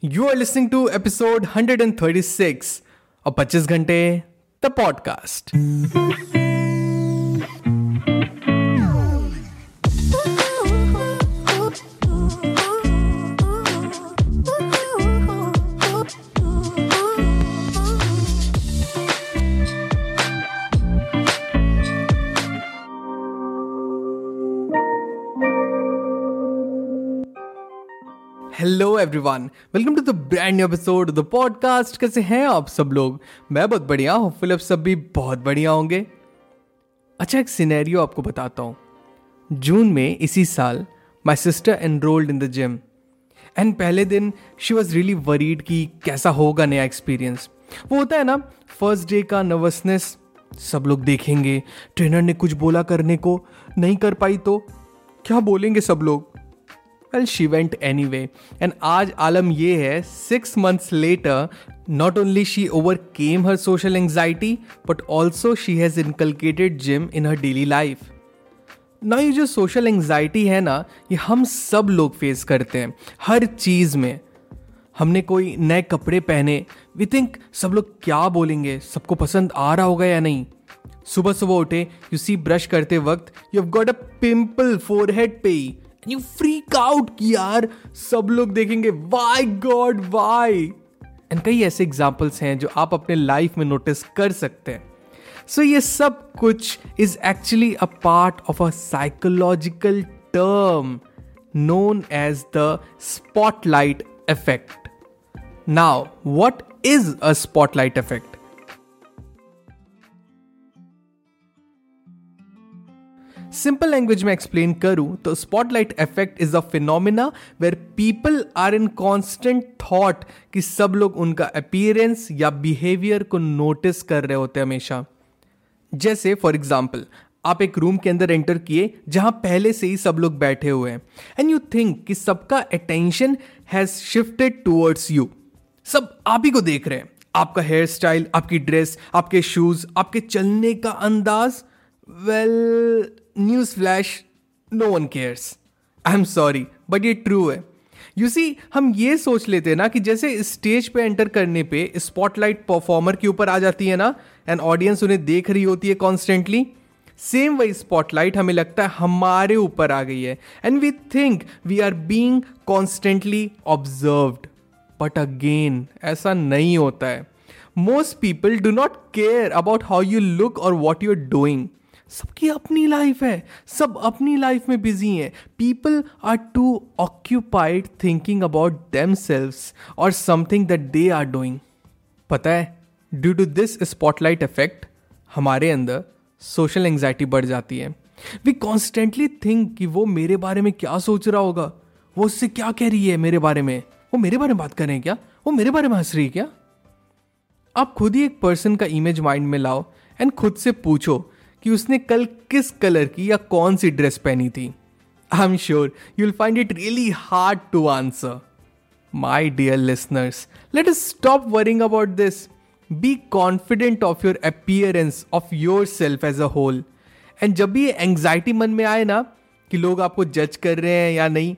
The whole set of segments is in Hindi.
You are listening to episode 136 of 25 Ghante, the podcast. Hello everyone welcome to the brand new episode the podcast कैसे हैं आप सब लोग? मैं बहुत बढ़िया हूँ। फिलिप सब भी बहुत बढ़िया होंगे। अच्छा एक सिनेरियो आपको बताता हूँ। जून में इसी साल my sister enrolled in the gym and पहले दिन शी वॉज़ रियली वरीड कि कैसा होगा नया एक्सपीरियंस वो होता है ना फ़र्स्ट डे का नर्वसनेस सब लोग देखेंगे। ट्रेनर ने कुछ बोला करने को, नहीं कर पाई तो क्या बोलेंगे सब लोग? Well she went anyway and आज आलम ये है six months later not only she overcame her social anxiety but also she has inculcated gym in her daily life ना ये जो सोशल एंगजाइटी है ना, ये हम सब लोग फेस करते हैं, हर चीज़ में। हमने कोई नए कपड़े पहने वी थिंक सब लोग क्या बोलेंगे, सबको पसंद आ रहा होगा या नहीं? सुबह सुबह उठे यू सी ब्रश करते वक्त you have got a pimple forehead पे ही। यू फ्रीक आउट कि यार सब लोग देखेंगे वाई गॉड वाई एंड कई ऐसे एग्जाम्पल्स हैं जो आप अपने लाइफ में नोटिस कर सकते हैं सो so, ये सब कुछ is actually a part of a psychological term known as the spotlight effect. Now, what is a spotlight effect? Simple language में एक्सप्लेन करूँ तो spotlight effect is a phenomena where people are in constant thought कि सब लोग उनका अपियरेंस या बिहेवियर को नोटिस कर रहे होते हमेशा। जैसे फॉर एग्ज़ाम्पल आप एक रूम के अंदर एंटर किए, जहाँ पहले से ही सब लोग बैठे हुए हैं। एंड यू थिंक कि सबका attention has shifted towards you सब आप ही को देख रहे हैं। आपका हेयर स्टाइल आपकी ड्रेस आपके शूज़ आपके चलने का अंदाज well news flash no one cares I am sorry but ये ट्रू है. यू सी हम ये सोच लेते हैं ना कि जैसे स्टेज पे एंटर करने पे स्पॉटलाइट परफॉर्मर के ऊपर आ जाती है ना एंड ऑडियंस उन्हें देख रही होती है कॉन्स्टेंटली सेम वही स्पॉटलाइट हमें लगता है हमारे ऊपर आ गई है. And we think we are being constantly observed but again ऐसा नहीं होता है. Most people do not care about how you look और वॉट यू आर डूइंग सबकी अपनी लाइफ है, सब अपनी लाइफ में बिज़ी हैं। People are too occupied thinking about themselves और something that they are doing पता है due to this spotlight effect हमारे अंदर सोशल एंग्जाइटी बढ़ जाती है। वी कॉन्स्टेंटली थिंक कि वो मेरे बारे में क्या सोच रहा होगा? वो उससे क्या कह रही है मेरे बारे में? वो मेरे बारे में बात कर रहे हैं क्या? वो मेरे बारे में हंस रही है क्या? आप खुद ही एक पर्सन का इमेज माइंड में लाओ एंड खुद से पूछो कि उसने कल किस कलर की या कौन सी ड्रेस पहनी थी। I am sure you will find it really hard to answer my dear listeners let's stop worrying about this be confident of your appearance of yourself as a whole and जब भी एंग्जाइटी मन में आए ना, कि लोग आपको जज कर रहे हैं या नहीं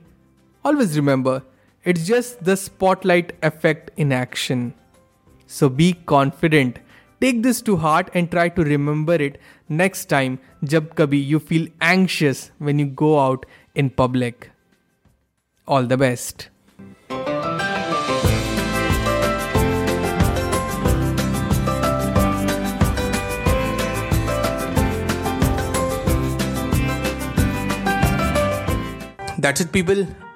always remember it's just the spotlight effect in action so be confident Take this to heart and try to remember it next time jab kabhi you feel anxious when you go out in public. All the best. That's it, people.